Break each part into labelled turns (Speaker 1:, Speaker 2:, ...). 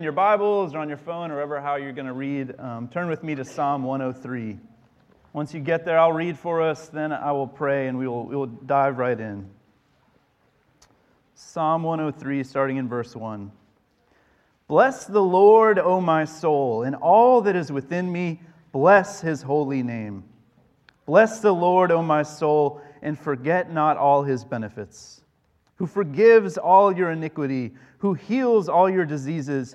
Speaker 1: your Bibles or on your phone or wherever how you're going to read, um, turn with me to Psalm 103. Once you get there, I'll read for us, then I will pray, and we will, we will dive right in. Psalm 103, starting in verse 1. Bless the Lord, O my soul, and all that is within me, bless his holy name. Bless the Lord, O my soul, and forget not all his benefits, who forgives all your iniquity, who heals all your diseases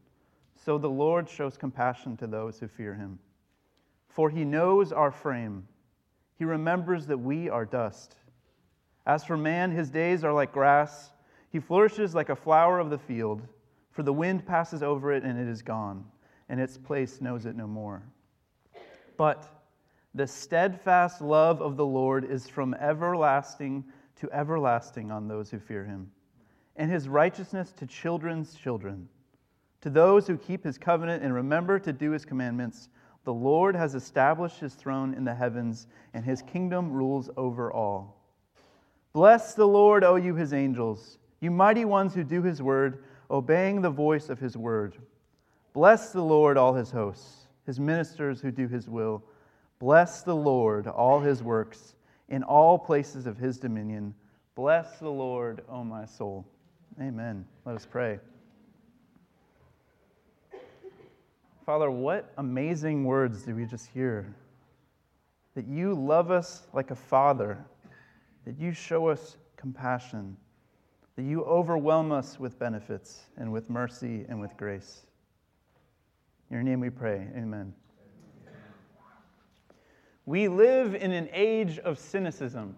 Speaker 1: so the Lord shows compassion to those who fear him. For he knows our frame, he remembers that we are dust. As for man, his days are like grass, he flourishes like a flower of the field, for the wind passes over it and it is gone, and its place knows it no more. But the steadfast love of the Lord is from everlasting to everlasting on those who fear him, and his righteousness to children's children to those who keep his covenant and remember to do his commandments, the Lord has established his throne in the heavens, and his kingdom rules over all. Bless the Lord, O you his angels, you mighty ones who do his word, obeying the voice of his word. Bless the Lord, all his hosts, his ministers who do his will. Bless the Lord, all his works, in all places of his dominion. Bless the Lord, O my soul. Amen. Let us pray. Father, what amazing words did we just hear? That you love us like a father, that you show us compassion, that you overwhelm us with benefits and with mercy and with grace. In your name we pray. Amen. We live in an age of cynicism.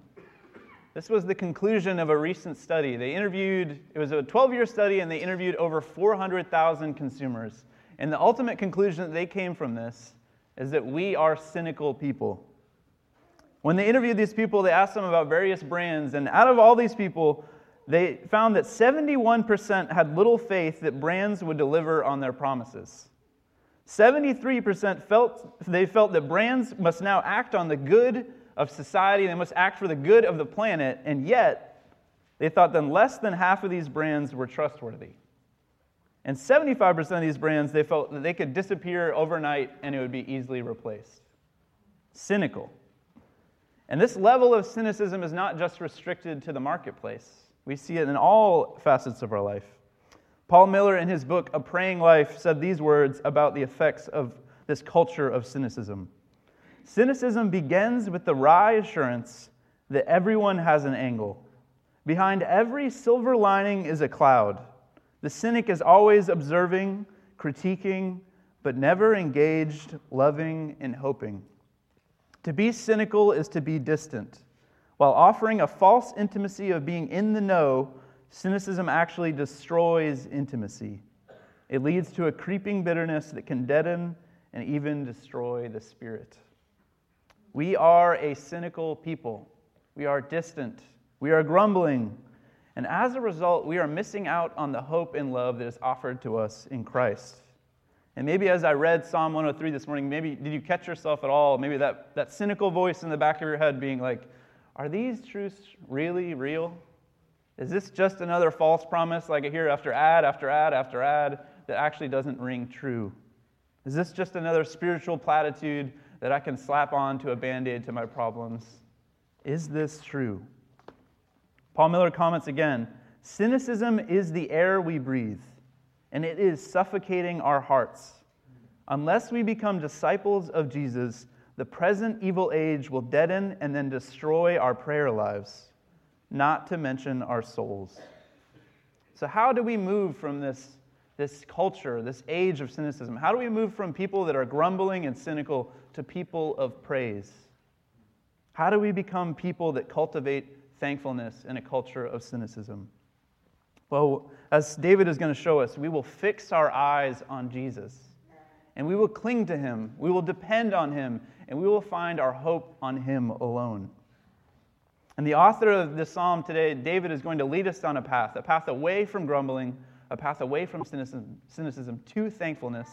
Speaker 1: This was the conclusion of a recent study. They interviewed, it was a 12 year study, and they interviewed over 400,000 consumers. And the ultimate conclusion that they came from this is that we are cynical people. When they interviewed these people, they asked them about various brands, and out of all these people, they found that 71% had little faith that brands would deliver on their promises. 73% felt they felt that brands must now act on the good of society, they must act for the good of the planet, and yet they thought that less than half of these brands were trustworthy. And 75% of these brands, they felt that they could disappear overnight and it would be easily replaced. Cynical. And this level of cynicism is not just restricted to the marketplace, we see it in all facets of our life. Paul Miller, in his book, A Praying Life, said these words about the effects of this culture of cynicism Cynicism begins with the wry assurance that everyone has an angle. Behind every silver lining is a cloud. The cynic is always observing, critiquing, but never engaged, loving, and hoping. To be cynical is to be distant. While offering a false intimacy of being in the know, cynicism actually destroys intimacy. It leads to a creeping bitterness that can deaden and even destroy the spirit. We are a cynical people. We are distant. We are grumbling. And as a result, we are missing out on the hope and love that is offered to us in Christ. And maybe as I read Psalm 103 this morning, maybe did you catch yourself at all? Maybe that, that cynical voice in the back of your head being like, are these truths really real? Is this just another false promise like I hear after ad after ad after ad that actually doesn't ring true? Is this just another spiritual platitude that I can slap on to a band aid to my problems? Is this true? Paul Miller comments again Cynicism is the air we breathe, and it is suffocating our hearts. Unless we become disciples of Jesus, the present evil age will deaden and then destroy our prayer lives, not to mention our souls. So, how do we move from this, this culture, this age of cynicism? How do we move from people that are grumbling and cynical to people of praise? How do we become people that cultivate thankfulness in a culture of cynicism? Well, as David is going to show us, we will fix our eyes on Jesus and we will cling to him. We will depend on him and we will find our hope on him alone. And the author of this psalm today, David, is going to lead us down a path, a path away from grumbling, a path away from cynicism, cynicism to thankfulness.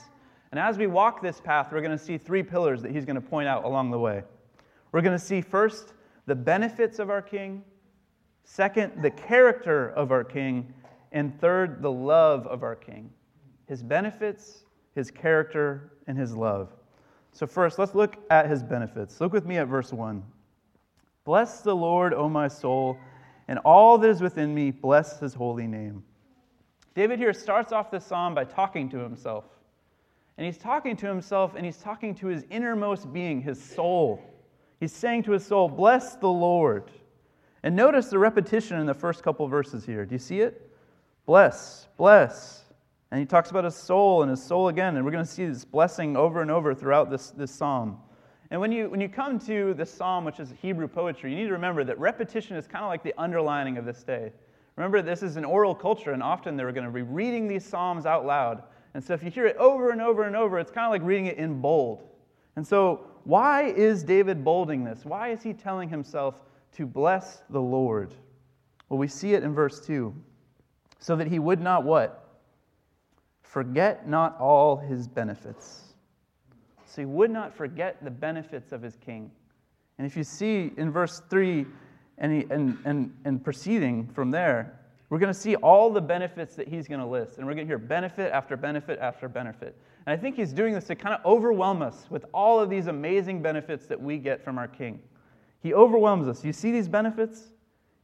Speaker 1: And as we walk this path, we're going to see three pillars that he's going to point out along the way. We're going to see first the benefits of our King, second, the character of our King, and third, the love of our King. His benefits, his character, and his love. So, first, let's look at his benefits. Look with me at verse 1. Bless the Lord, O my soul, and all that is within me, bless his holy name. David here starts off this psalm by talking to himself. And he's talking to himself and he's talking to his innermost being, his soul. He's saying to his soul, Bless the Lord. And notice the repetition in the first couple verses here. Do you see it? Bless, bless. And he talks about his soul and his soul again. And we're going to see this blessing over and over throughout this, this psalm. And when you, when you come to the psalm, which is Hebrew poetry, you need to remember that repetition is kind of like the underlining of this day. Remember, this is an oral culture, and often they're going to be reading these psalms out loud. And so if you hear it over and over and over, it's kind of like reading it in bold. And so, why is David bolding this? Why is he telling himself to bless the Lord? Well, we see it in verse 2. So that he would not what? Forget not all his benefits. So he would not forget the benefits of his king. And if you see in verse 3 and, he, and, and, and proceeding from there, we're going to see all the benefits that he's going to list. And we're going to hear benefit after benefit after benefit. And I think he's doing this to kind of overwhelm us with all of these amazing benefits that we get from our King. He overwhelms us. You see these benefits?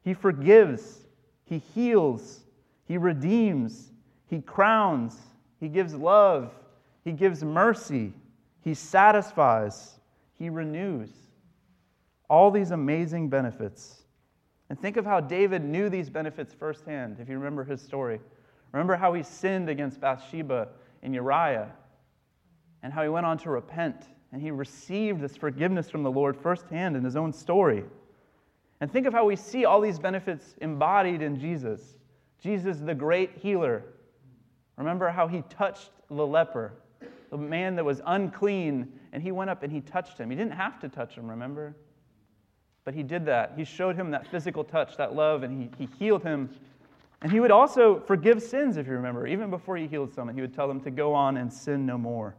Speaker 1: He forgives, He heals, He redeems, He crowns, He gives love, He gives mercy, He satisfies, He renews. All these amazing benefits. And think of how David knew these benefits firsthand, if you remember his story. Remember how he sinned against Bathsheba and Uriah and how he went on to repent and he received this forgiveness from the Lord firsthand in his own story. And think of how we see all these benefits embodied in Jesus. Jesus, the great healer. Remember how he touched the leper, the man that was unclean, and he went up and he touched him. He didn't have to touch him, remember? But he did that. He showed him that physical touch, that love, and he, he healed him. And he would also forgive sins, if you remember. Even before he healed someone, he would tell them to go on and sin no more.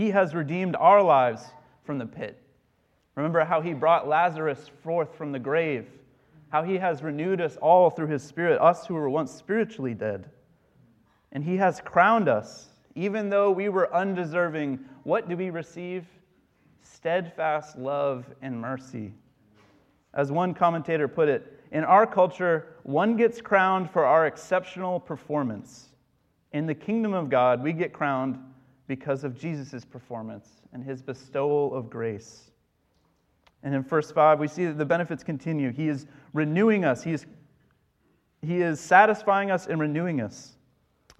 Speaker 1: He has redeemed our lives from the pit. Remember how he brought Lazarus forth from the grave, how he has renewed us all through his spirit, us who were once spiritually dead. And he has crowned us, even though we were undeserving. What do we receive? Steadfast love and mercy. As one commentator put it, in our culture, one gets crowned for our exceptional performance. In the kingdom of God, we get crowned because of Jesus' performance and his bestowal of grace. And in verse 5, we see that the benefits continue. He is renewing us, he is, he is satisfying us and renewing us.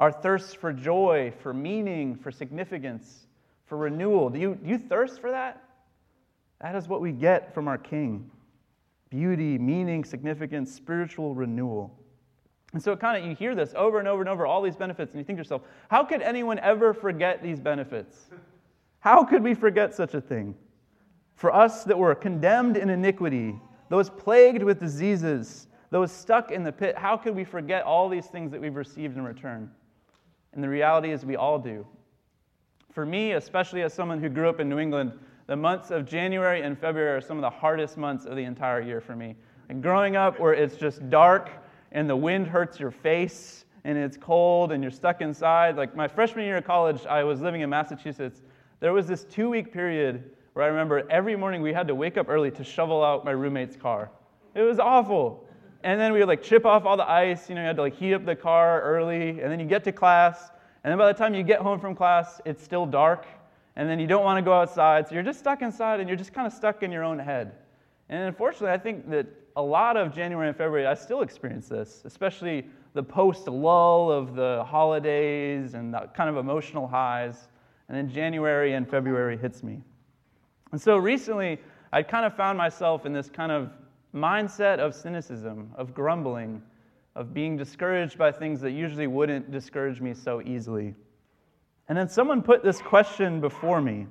Speaker 1: Our thirst for joy, for meaning, for significance, for renewal. Do you, do you thirst for that? That is what we get from our King beauty, meaning, significance, spiritual renewal. And so kind of you hear this over and over and over, all these benefits, and you think to yourself, how could anyone ever forget these benefits? How could we forget such a thing? For us that were condemned in iniquity, those plagued with diseases, those stuck in the pit, how could we forget all these things that we've received in return? And the reality is, we all do. For me, especially as someone who grew up in New England, the months of January and February are some of the hardest months of the entire year for me. And growing up where it's just dark and the wind hurts your face and it's cold and you're stuck inside. Like my freshman year of college, I was living in Massachusetts. There was this two week period where I remember every morning we had to wake up early to shovel out my roommate's car. It was awful. And then we would like chip off all the ice. You know, you had to like heat up the car early. And then you get to class And then by the time you get home from class, it's still dark, and then you don't want to go outside, so you're just stuck inside and you're just kind of stuck in your own head. And unfortunately, I think that a lot of January and February, I still experience this, especially the post lull of the holidays and the kind of emotional highs. And then January and February hits me. And so recently, I kind of found myself in this kind of mindset of cynicism, of grumbling, of being discouraged by things that usually wouldn't discourage me so easily. And then someone put this question before me.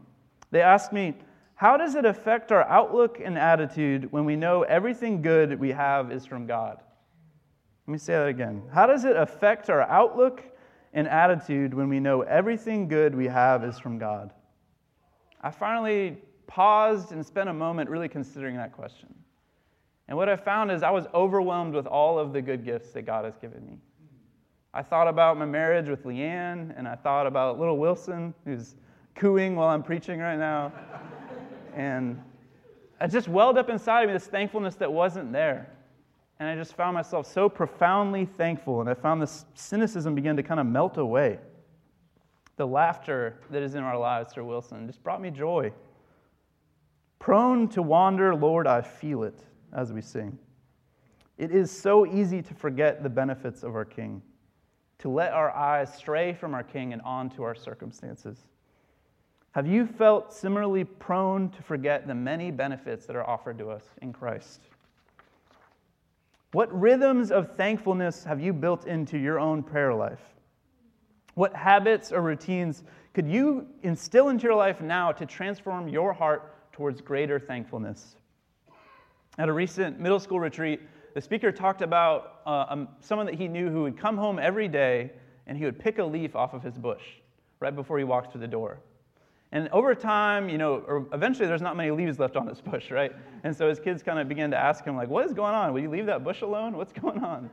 Speaker 1: They asked me, How does it affect our outlook and attitude when we know everything good we have is from God? Let me say that again. How does it affect our outlook and attitude when we know everything good we have is from God? I finally paused and spent a moment really considering that question. And what I found is I was overwhelmed with all of the good gifts that God has given me. I thought about my marriage with Leanne, and I thought about little Wilson, who's cooing while I'm preaching right now. And it just welled up inside of me this thankfulness that wasn't there. And I just found myself so profoundly thankful, and I found this cynicism begin to kind of melt away. The laughter that is in our lives Sir Wilson just brought me joy. Prone to wander, Lord, I feel it as we sing. It is so easy to forget the benefits of our King, to let our eyes stray from our King and on to our circumstances. Have you felt similarly prone to forget the many benefits that are offered to us in Christ? What rhythms of thankfulness have you built into your own prayer life? What habits or routines could you instill into your life now to transform your heart towards greater thankfulness? At a recent middle school retreat, the speaker talked about uh, um, someone that he knew who would come home every day and he would pick a leaf off of his bush right before he walked through the door. And over time, you know, or eventually there's not many leaves left on this bush, right? And so his kids kind of began to ask him, like, what is going on? Will you leave that bush alone? What's going on?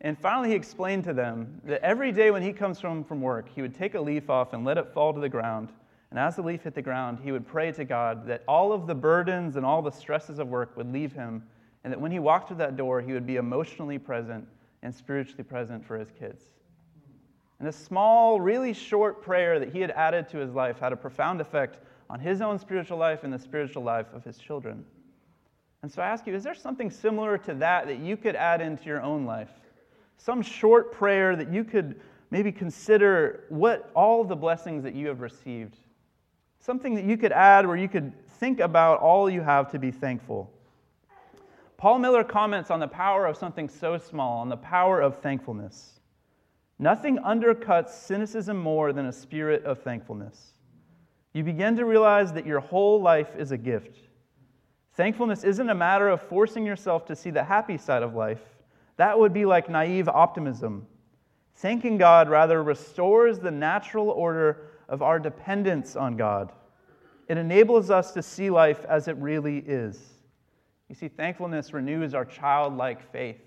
Speaker 1: And finally he explained to them that every day when he comes home from work, he would take a leaf off and let it fall to the ground and as the leaf hit the ground, he would pray to God that all of the burdens and all the stresses of work would leave him, and that when he walked through that door, he would be emotionally present and spiritually present for his kids. And this small, really short prayer that he had added to his life had a profound effect on his own spiritual life and the spiritual life of his children. And so I ask you, is there something similar to that that you could add into your own life? Some short prayer that you could maybe consider what all the blessings that you have received Something that you could add where you could think about all you have to be thankful. Paul Miller comments on the power of something so small, on the power of thankfulness. Nothing undercuts cynicism more than a spirit of thankfulness. You begin to realize that your whole life is a gift. Thankfulness isn't a matter of forcing yourself to see the happy side of life. That would be like naive optimism. Thanking God rather restores the natural order of our dependence on God. It enables us to see life as it really is. You see, thankfulness renews our childlike faith.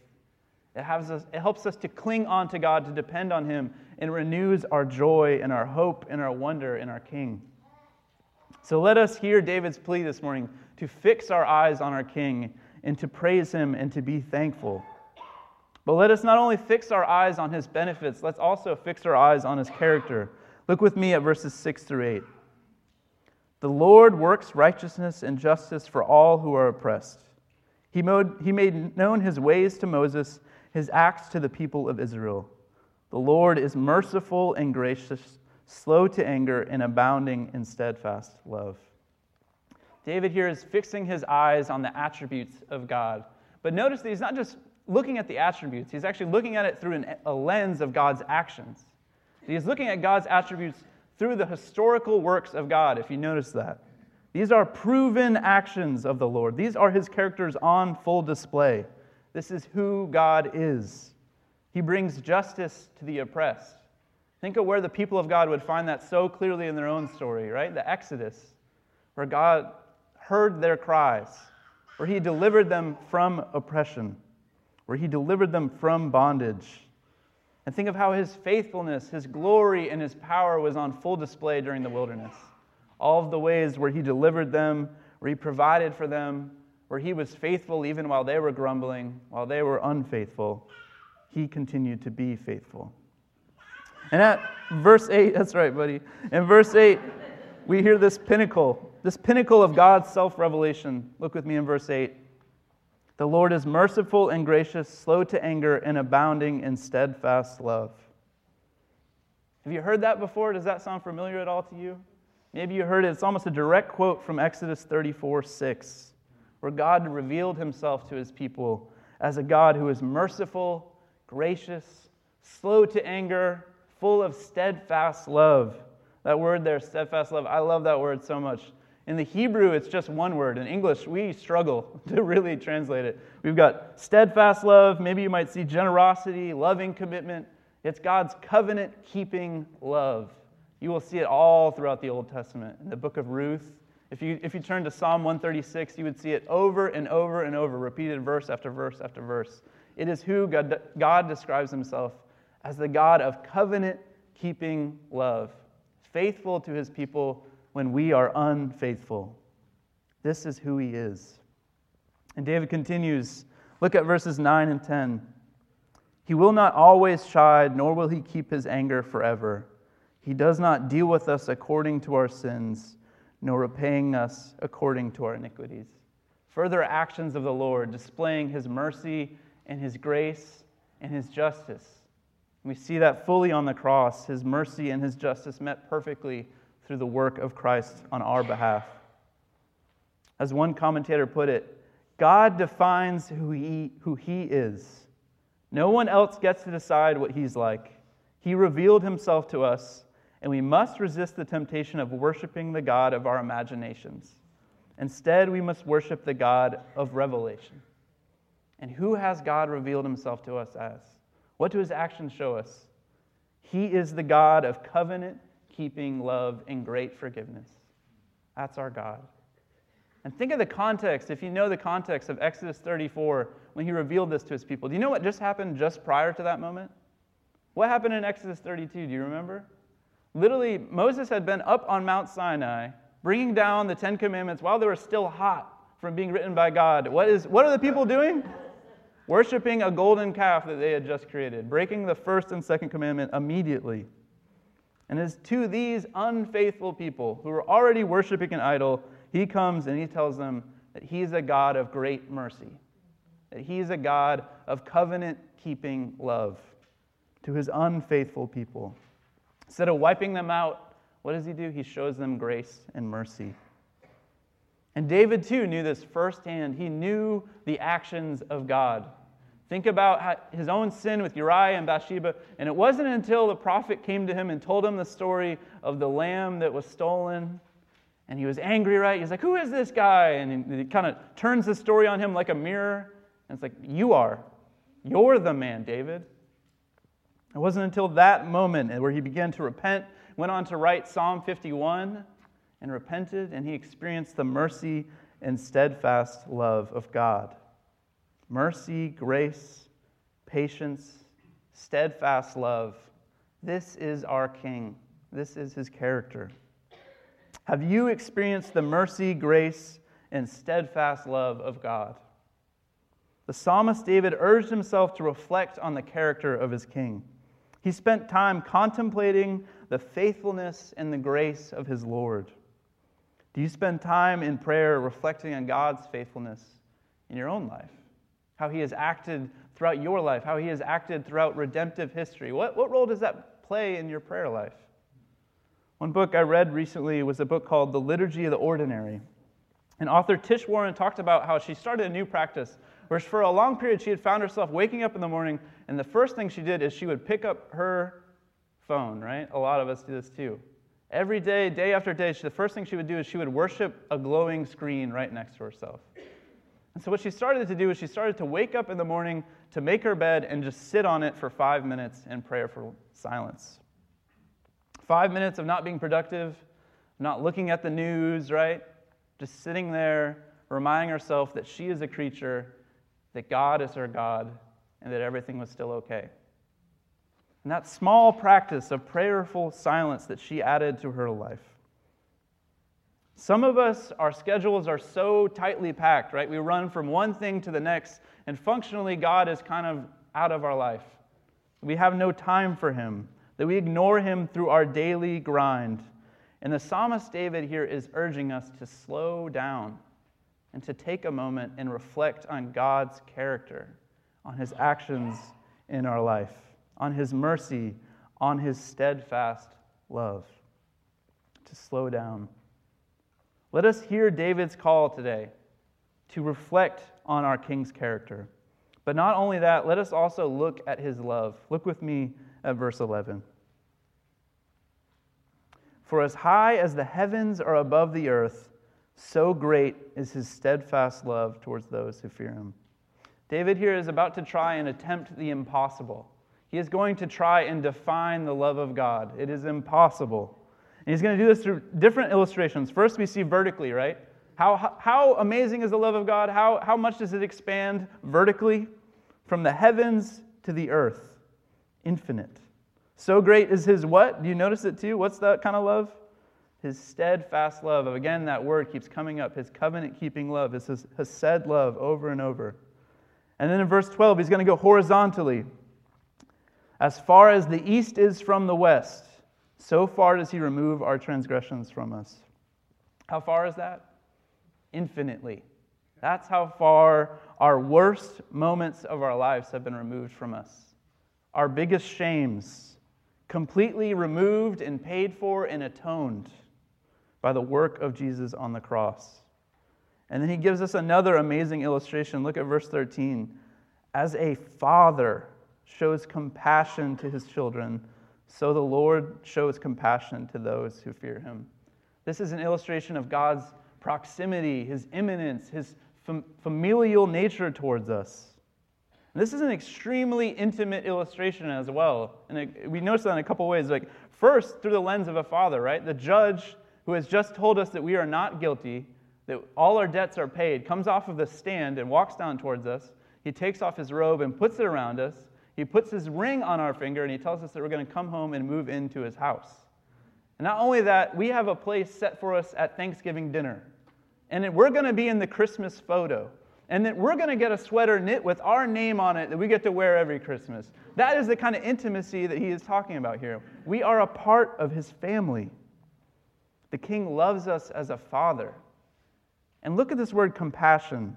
Speaker 1: It, us, it helps us to cling on to God, to depend on Him, and renews our joy and our hope and our wonder in our King. So let us hear David's plea this morning to fix our eyes on our King and to praise Him and to be thankful. But let us not only fix our eyes on His benefits, let's also fix our eyes on His character. Look with me at verses 6 through 8. The Lord works righteousness and justice for all who are oppressed. He made known his ways to Moses, his acts to the people of Israel. The Lord is merciful and gracious, slow to anger, and abounding in steadfast love. David here is fixing his eyes on the attributes of God. But notice that he's not just looking at the attributes, he's actually looking at it through an, a lens of God's actions. He's looking at God's attributes through the historical works of God, if you notice that. These are proven actions of the Lord. These are his characters on full display. This is who God is. He brings justice to the oppressed. Think of where the people of God would find that so clearly in their own story, right? The Exodus, where God heard their cries, where he delivered them from oppression, where he delivered them from bondage. And think of how his faithfulness, his glory, and his power was on full display during the wilderness. All of the ways where he delivered them, where he provided for them, where he was faithful even while they were grumbling, while they were unfaithful, he continued to be faithful. And at verse 8, that's right, buddy. In verse 8, we hear this pinnacle, this pinnacle of God's self revelation. Look with me in verse 8. The Lord is merciful and gracious, slow to anger, and abounding in steadfast love. Have you heard that before? Does that sound familiar at all to you? Maybe you heard it. It's almost a direct quote from Exodus 34 6, where God revealed himself to his people as a God who is merciful, gracious, slow to anger, full of steadfast love. That word there, steadfast love, I love that word so much. In the Hebrew, it's just one word. In English, we struggle to really translate it. We've got steadfast love, maybe you might see generosity, loving commitment. It's God's covenant keeping love. You will see it all throughout the Old Testament. In the book of Ruth, if you, if you turn to Psalm 136, you would see it over and over and over, repeated verse after verse after verse. It is who God, God describes himself as the God of covenant keeping love, faithful to his people when we are unfaithful. This is who he is. And David continues look at verses 9 and 10. He will not always chide, nor will he keep his anger forever. He does not deal with us according to our sins, nor repaying us according to our iniquities. Further actions of the Lord, displaying his mercy and his grace and his justice. We see that fully on the cross, his mercy and his justice met perfectly through the work of Christ on our behalf. As one commentator put it, God defines who he, who he is. No one else gets to decide what he's like. He revealed himself to us and we must resist the temptation of worshiping the God of our imaginations. Instead, we must worship the God of revelation. And who has God revealed himself to us as? What do his actions show us? He is the God of covenant keeping love and great forgiveness. That's our God. And think of the context, if you know the context of Exodus 34 when he revealed this to his people. Do you know what just happened just prior to that moment? What happened in Exodus 32? Do you remember? Literally, Moses had been up on Mount Sinai, bringing down the Ten Commandments while they were still hot from being written by God. What, is, what are the people doing? Worshipping a golden calf that they had just created, breaking the first and second commandment immediately. And as to these unfaithful people who were already worshiping an idol, he comes and he tells them that he's a God of great mercy, that he's a God of covenant keeping love to his unfaithful people. Instead of wiping them out, what does he do? He shows them grace and mercy. And David, too, knew this firsthand. He knew the actions of God. Think about his own sin with Uriah and Bathsheba. And it wasn't until the prophet came to him and told him the story of the lamb that was stolen. And he was angry, right? He's like, Who is this guy? And he kind of turns the story on him like a mirror. And it's like, You are. You're the man, David. It wasn't until that moment where he began to repent, went on to write Psalm 51 and repented, and he experienced the mercy and steadfast love of God. Mercy, grace, patience, steadfast love. This is our King. This is his character. Have you experienced the mercy, grace, and steadfast love of God? The psalmist David urged himself to reflect on the character of his king. He spent time contemplating the faithfulness and the grace of his Lord. Do you spend time in prayer reflecting on God's faithfulness in your own life? How he has acted throughout your life, how he has acted throughout redemptive history. What, what role does that play in your prayer life? One book I read recently was a book called The Liturgy of the Ordinary. And author Tish Warren talked about how she started a new practice where for a long period she had found herself waking up in the morning, and the first thing she did is she would pick up her phone, right? A lot of us do this too. Every day, day after day, the first thing she would do is she would worship a glowing screen right next to herself. And so, what she started to do is she started to wake up in the morning to make her bed and just sit on it for five minutes in prayer for silence. Five minutes of not being productive, not looking at the news, right? Just sitting there, reminding herself that she is a creature that God is her God and that everything was still okay. And that small practice of prayerful silence that she added to her life. Some of us, our schedules are so tightly packed, right? We run from one thing to the next, and functionally, God is kind of out of our life. We have no time for Him. that we ignore him through our daily grind. And the psalmist David here is urging us to slow down and to take a moment and reflect on God's character, on his actions in our life, on his mercy, on his steadfast love. To slow down. Let us hear David's call today to reflect on our King's character. But not only that, let us also look at his love. Look with me at verse 11. For as high as the heavens are above the earth, so great is his steadfast love towards those who fear him. David here is about to try and attempt the impossible. He is going to try and define the love of God. It is impossible. And he's going to do this through different illustrations. First, we see vertically, right? How, how amazing is the love of God? How, how much does it expand vertically? From the heavens to the earth, infinite. So great is his what? Do you notice it too? What's that kind of love? His steadfast love. Again, that word keeps coming up. His covenant keeping love. It's his hesed love over and over. And then in verse 12, he's going to go horizontally. As far as the east is from the west, so far does he remove our transgressions from us. How far is that? Infinitely. That's how far our worst moments of our lives have been removed from us. Our biggest shames, completely removed and paid for and atoned by the work of Jesus on the cross. And then he gives us another amazing illustration. Look at verse 13. As a father shows compassion to his children, so the Lord shows compassion to those who fear him. This is an illustration of God's proximity, his immanence, his fam- familial nature towards us. And this is an extremely intimate illustration as well. And it, we notice that in a couple ways. Like, first, through the lens of a father, right? The judge who has just told us that we are not guilty, that all our debts are paid, comes off of the stand and walks down towards us. He takes off his robe and puts it around us. He puts his ring on our finger and he tells us that we're going to come home and move into his house. And not only that, we have a place set for us at Thanksgiving dinner. And that we're going to be in the Christmas photo. And that we're going to get a sweater knit with our name on it that we get to wear every Christmas. That is the kind of intimacy that he is talking about here. We are a part of his family. The king loves us as a father. And look at this word compassion.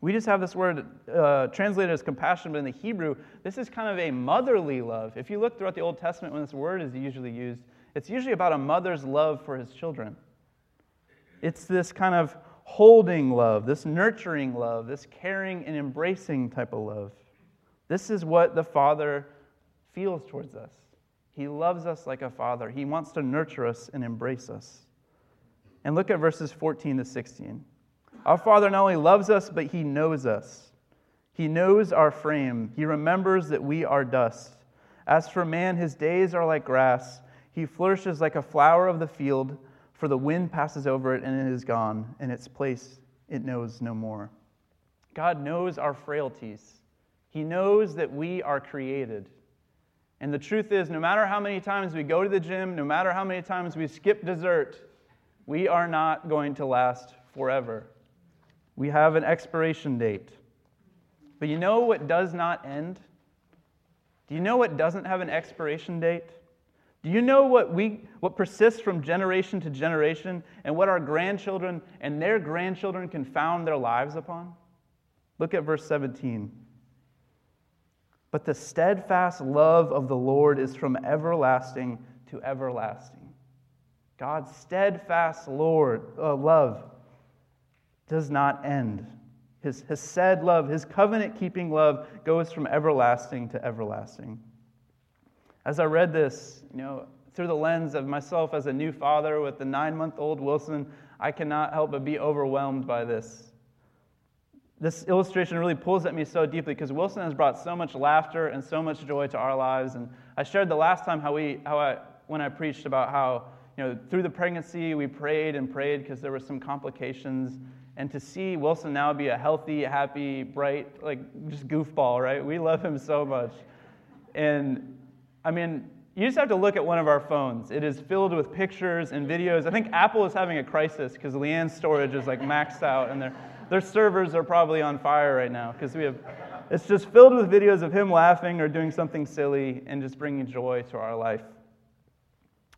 Speaker 1: We just have this word uh, translated as compassion, but in the Hebrew, this is kind of a motherly love. If you look throughout the Old Testament when this word is usually used, it's usually about a mother's love for his children. It's this kind of holding love, this nurturing love, this caring and embracing type of love. This is what the Father feels towards us. He loves us like a father. He wants to nurture us and embrace us. And look at verses 14 to 16. Our Father not only loves us, but He knows us. He knows our frame. He remembers that we are dust. As for man, his days are like grass. He flourishes like a flower of the field, for the wind passes over it and it is gone, and its place it knows no more. God knows our frailties. He knows that we are created. And the truth is, no matter how many times we go to the gym, no matter how many times we skip dessert, we are not going to last forever. We have an expiration date. But you know what does not end? Do you know what doesn't have an expiration date? Do you know what, we, what persists from generation to generation and what our grandchildren and their grandchildren can found their lives upon? Look at verse 17. But the steadfast love of the Lord is from everlasting to everlasting. God's steadfast Lord uh, love does not end. His, his hesed love, his covenant keeping love, goes from everlasting to everlasting. As I read this, you know, through the lens of myself as a new father with the nine month old Wilson, I cannot help but be overwhelmed by this this illustration really pulls at me so deeply because Wilson has brought so much laughter and so much joy to our lives. And I shared the last time how we, how I, when I preached about how, you know, through the pregnancy we prayed and prayed because there were some complications. And to see Wilson now be a healthy, happy, bright, like just goofball, right? We love him so much. And I mean, you just have to look at one of our phones. It is filled with pictures and videos. I think Apple is having a crisis because Leanne's storage is like maxed out and they're their servers are probably on fire right now because we have it's just filled with videos of him laughing or doing something silly and just bringing joy to our life.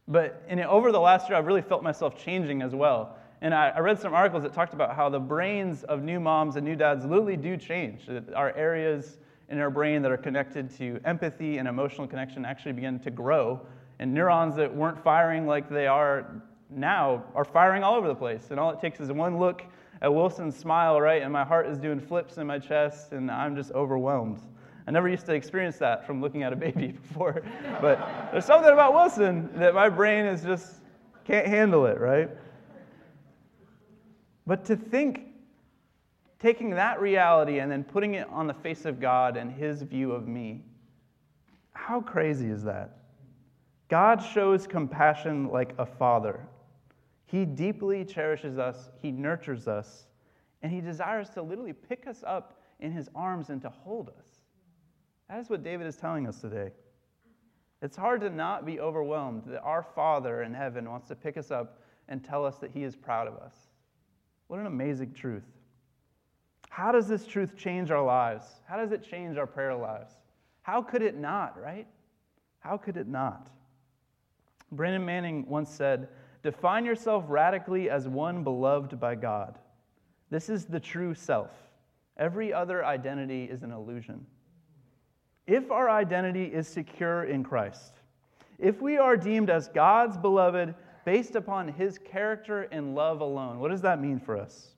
Speaker 1: But in, over the last year, I've really felt myself changing as well. And I, I, read some articles that talked about how the brains of new moms and new dads literally do change. Our areas in our brain that are connected to empathy and emotional connection actually begin to grow. And neurons that weren't firing like they are now are firing all over the place. And all it takes is one look at Wilson's smile, right? And my heart is doing flips in my chest, and I'm just overwhelmed. I never used to experience that from looking at a baby before. but there's something about Wilson that my brain is just can't handle it, right? But to think, taking that reality and then putting it on the face of God and his view of me, how crazy is that? God shows compassion like a father. He deeply cherishes us, He nurtures us, and He desires to literally pick us up in His arms and to hold us. That is what David is telling us today. It's hard to not be overwhelmed that our Father in heaven wants to pick us up and tell us that He is proud of us. What an amazing truth. How does this truth change our lives? How does it change our prayer lives? How could it not, right? How could it not? Brennan Manning once said, Define yourself radically as one beloved by God. This is the true self. Every other identity is an illusion. If our identity is secure in Christ, if we are deemed as God's beloved based upon his character and love alone, what does that mean for us?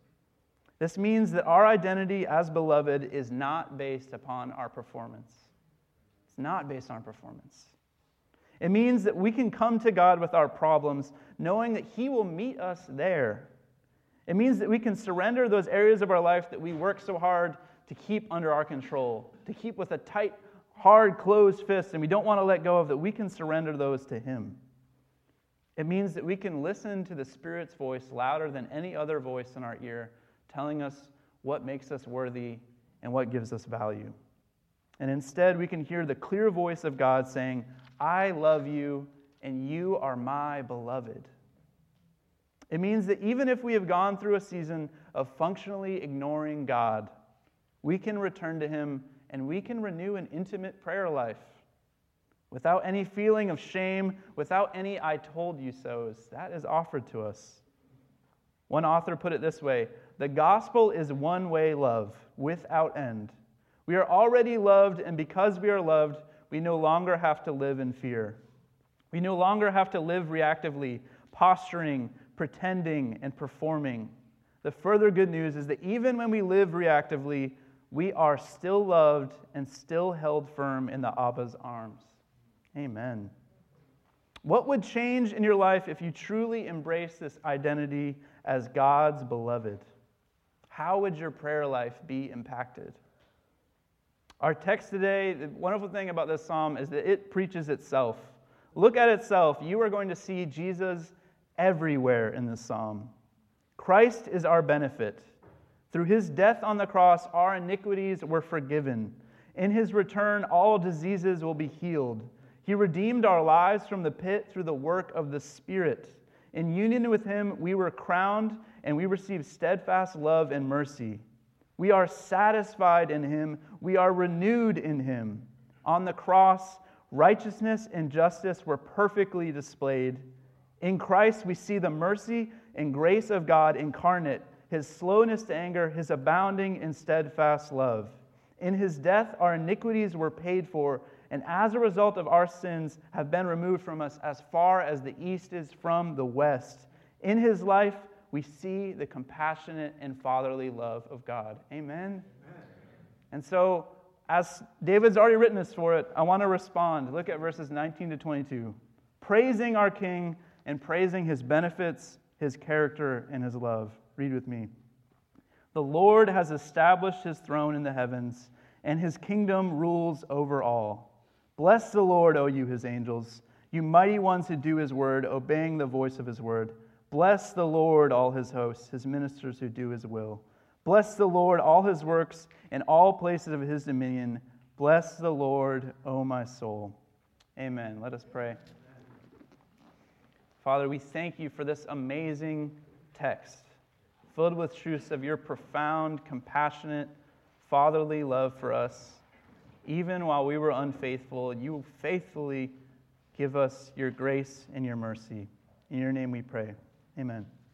Speaker 1: This means that our identity as beloved is not based upon our performance. It's not based on performance. It means that we can come to God with our problems knowing that He will meet us there. It means that we can surrender those areas of our life that we work so hard to keep under our control, to keep with a tight, hard, closed fist, and we don't want to let go of, that we can surrender those to Him. It means that we can listen to the Spirit's voice louder than any other voice in our ear, telling us what makes us worthy and what gives us value. And instead, we can hear the clear voice of God saying, I love you, and you are my beloved. It means that even if we have gone through a season of functionally ignoring God, we can return to Him and we can renew an intimate prayer life without any feeling of shame, without any I told you so's. That is offered to us. One author put it this way The gospel is one way love without end. We are already loved, and because we are loved, we no longer have to live in fear. We no longer have to live reactively, posturing, pretending, and performing. The further good news is that even when we live reactively, we are still loved and still held firm in the Abba's arms. Amen. What would change in your life if you truly embrace this identity as God's beloved? How would your prayer life be impacted? Our text today, the wonderful thing about this psalm is that it preaches itself. Look at itself. You are going to see Jesus everywhere in this psalm. Christ is our benefit. Through his death on the cross, our iniquities were forgiven. In his return, all diseases will be healed. He redeemed our lives from the pit through the work of the Spirit. In union with him, we were crowned and we received steadfast love and mercy. We are satisfied in him. We are renewed in him. On the cross, righteousness and justice were perfectly displayed. In Christ, we see the mercy and grace of God incarnate, his slowness to anger, his abounding and steadfast love. In his death, our iniquities were paid for, and as a result of our sins, have been removed from us as far as the east is from the west. In his life, we see the compassionate and fatherly love of God. Amen? Amen. And so, as David's already written this for it, I want to respond. Look at verses 19 to 22. Praising our King and praising his benefits, his character, and his love. Read with me. The Lord has established his throne in the heavens, and his kingdom rules over all. Bless the Lord, O you, his angels, you mighty ones who do his word, obeying the voice of his word. Bless the Lord, all his hosts, his ministers who do his will. Bless the Lord, all his works, in all places of his dominion. Bless the Lord, O my soul. Amen. Let us pray. Father, we thank you for this amazing text, filled with truths of your profound, compassionate, fatherly love for us. Even while we were unfaithful, you faithfully give us your grace and your mercy. In your name we pray. Amen.